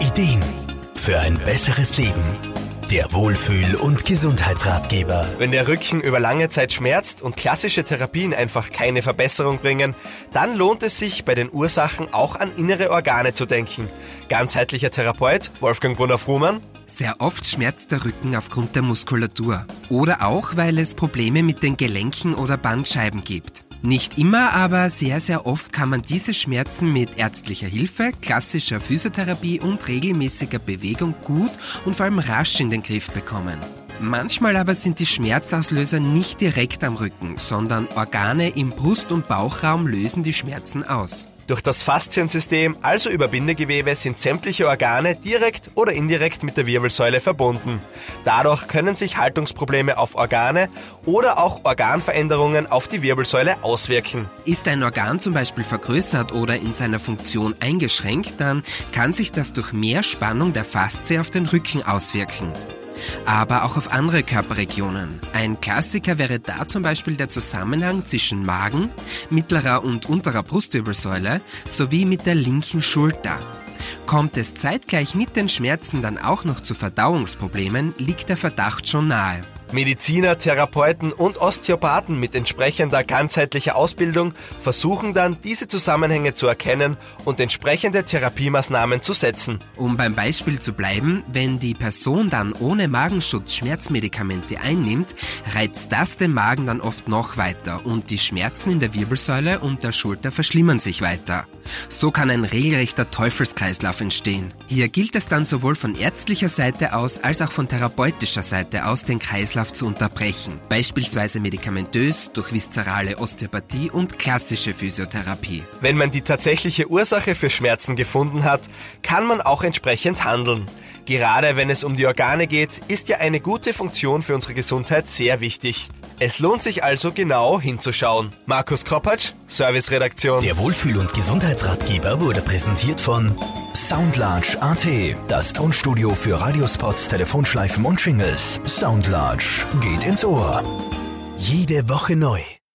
Ideen für ein besseres Leben. Der Wohlfühl- und Gesundheitsratgeber. Wenn der Rücken über lange Zeit schmerzt und klassische Therapien einfach keine Verbesserung bringen, dann lohnt es sich, bei den Ursachen auch an innere Organe zu denken. Ganzheitlicher Therapeut Wolfgang Brunner-Frumann. Sehr oft schmerzt der Rücken aufgrund der Muskulatur oder auch, weil es Probleme mit den Gelenken oder Bandscheiben gibt. Nicht immer, aber sehr, sehr oft kann man diese Schmerzen mit ärztlicher Hilfe, klassischer Physiotherapie und regelmäßiger Bewegung gut und vor allem rasch in den Griff bekommen. Manchmal aber sind die Schmerzauslöser nicht direkt am Rücken, sondern Organe im Brust- und Bauchraum lösen die Schmerzen aus. Durch das Fasziensystem, also über Bindegewebe, sind sämtliche Organe direkt oder indirekt mit der Wirbelsäule verbunden. Dadurch können sich Haltungsprobleme auf Organe oder auch Organveränderungen auf die Wirbelsäule auswirken. Ist ein Organ zum Beispiel vergrößert oder in seiner Funktion eingeschränkt, dann kann sich das durch mehr Spannung der Faszie auf den Rücken auswirken aber auch auf andere Körperregionen. Ein Klassiker wäre da zum Beispiel der Zusammenhang zwischen Magen, mittlerer und unterer Brustwirbelsäule sowie mit der linken Schulter. Kommt es zeitgleich mit den Schmerzen dann auch noch zu Verdauungsproblemen, liegt der Verdacht schon nahe. Mediziner, Therapeuten und Osteopathen mit entsprechender ganzheitlicher Ausbildung versuchen dann, diese Zusammenhänge zu erkennen und entsprechende Therapiemaßnahmen zu setzen. Um beim Beispiel zu bleiben, wenn die Person dann ohne Magenschutz Schmerzmedikamente einnimmt, reizt das den Magen dann oft noch weiter und die Schmerzen in der Wirbelsäule und der Schulter verschlimmern sich weiter. So kann ein regelrechter Teufelskreislauf entstehen. Hier gilt es dann sowohl von ärztlicher Seite aus als auch von therapeutischer Seite aus, den Kreislauf zu unterbrechen. Beispielsweise medikamentös, durch viszerale Osteopathie und klassische Physiotherapie. Wenn man die tatsächliche Ursache für Schmerzen gefunden hat, kann man auch entsprechend handeln. Gerade wenn es um die Organe geht, ist ja eine gute Funktion für unsere Gesundheit sehr wichtig. Es lohnt sich also genau hinzuschauen. Markus Kropatsch, Serviceredaktion. Der Wohlfühl- und Gesundheitsratgeber wurde präsentiert von Soundlarge AT, das Tonstudio für Radiospots, Telefonschleifen und Shingles. Soundlarge geht ins Ohr. Jede Woche neu.